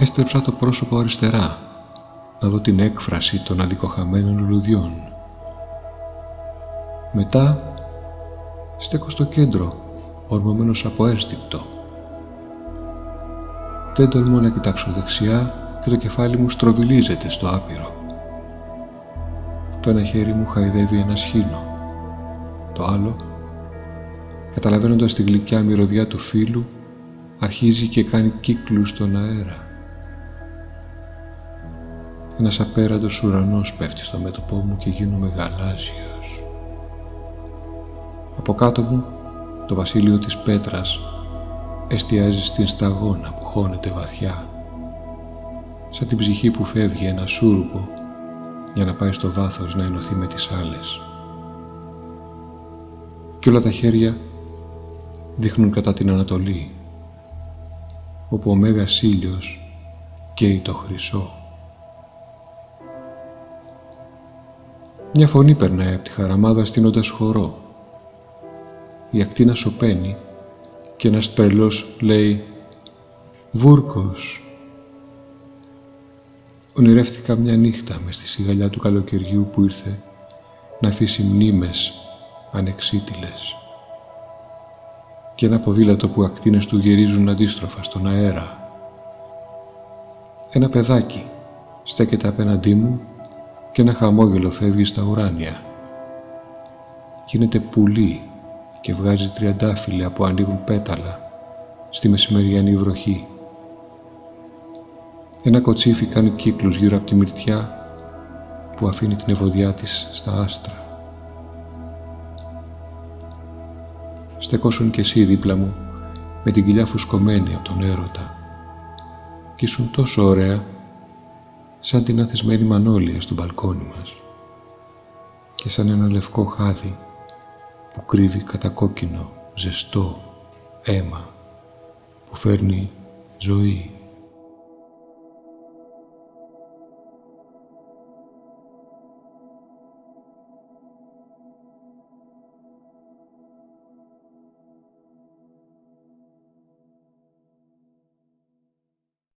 Έστρεψα το πρόσωπο αριστερά να δω την έκφραση των αδικοχαμένων λουλουδιών. Μετά στέκω στο κέντρο, ορμωμένος από ένστικτο. Δεν τολμώ να κοιτάξω δεξιά και το κεφάλι μου στροβιλίζεται στο άπειρο. Το ένα χέρι μου χαϊδεύει ένα σχήνο. Το άλλο, καταλαβαίνοντας τη γλυκιά μυρωδιά του φίλου, αρχίζει και κάνει κύκλους στον αέρα. Ένας απέραντος ουρανός πέφτει στο μέτωπό μου και γίνομαι γαλάζιος. Από κάτω μου το βασίλειο της πέτρας εστιάζει στην σταγόνα που χώνεται βαθιά σαν την ψυχή που φεύγει ένα σούρουπο για να πάει στο βάθος να ενωθεί με τις άλλες. Και όλα τα χέρια δείχνουν κατά την Ανατολή όπου ο Μέγας ήλιος καίει το χρυσό. Μια φωνή περνάει από τη χαραμάδα στείνοντας χορό. Η ακτίνα σωπαίνει και ένας τρελός λέει «Βούρκος». Ονειρεύτηκα μια νύχτα μες στη σιγαλιά του καλοκαιριού που ήρθε να αφήσει μνήμες ανεξίτηλες και ένα ποδήλατο που ακτίνες του γυρίζουν αντίστροφα στον αέρα. Ένα παιδάκι στέκεται απέναντί μου και ένα χαμόγελο φεύγει στα ουράνια. Γίνεται πουλί και βγάζει τριαντάφυλλα που ανοίγουν πέταλα στη μεσημεριανή βροχή. Ένα κοτσίφι κάνει κύκλους γύρω από τη μυρτιά που αφήνει την ευωδιά της στα άστρα. Στεκόσουν κι εσύ δίπλα μου με την κοιλιά φουσκωμένη από τον έρωτα κι ήσουν τόσο ωραία σαν την αθισμένη μανόλια στο μπαλκόνι μας και σαν ένα λευκό χάδι που κρύβει κατά κόκκινο, ζεστό αίμα που φέρνει ζωή.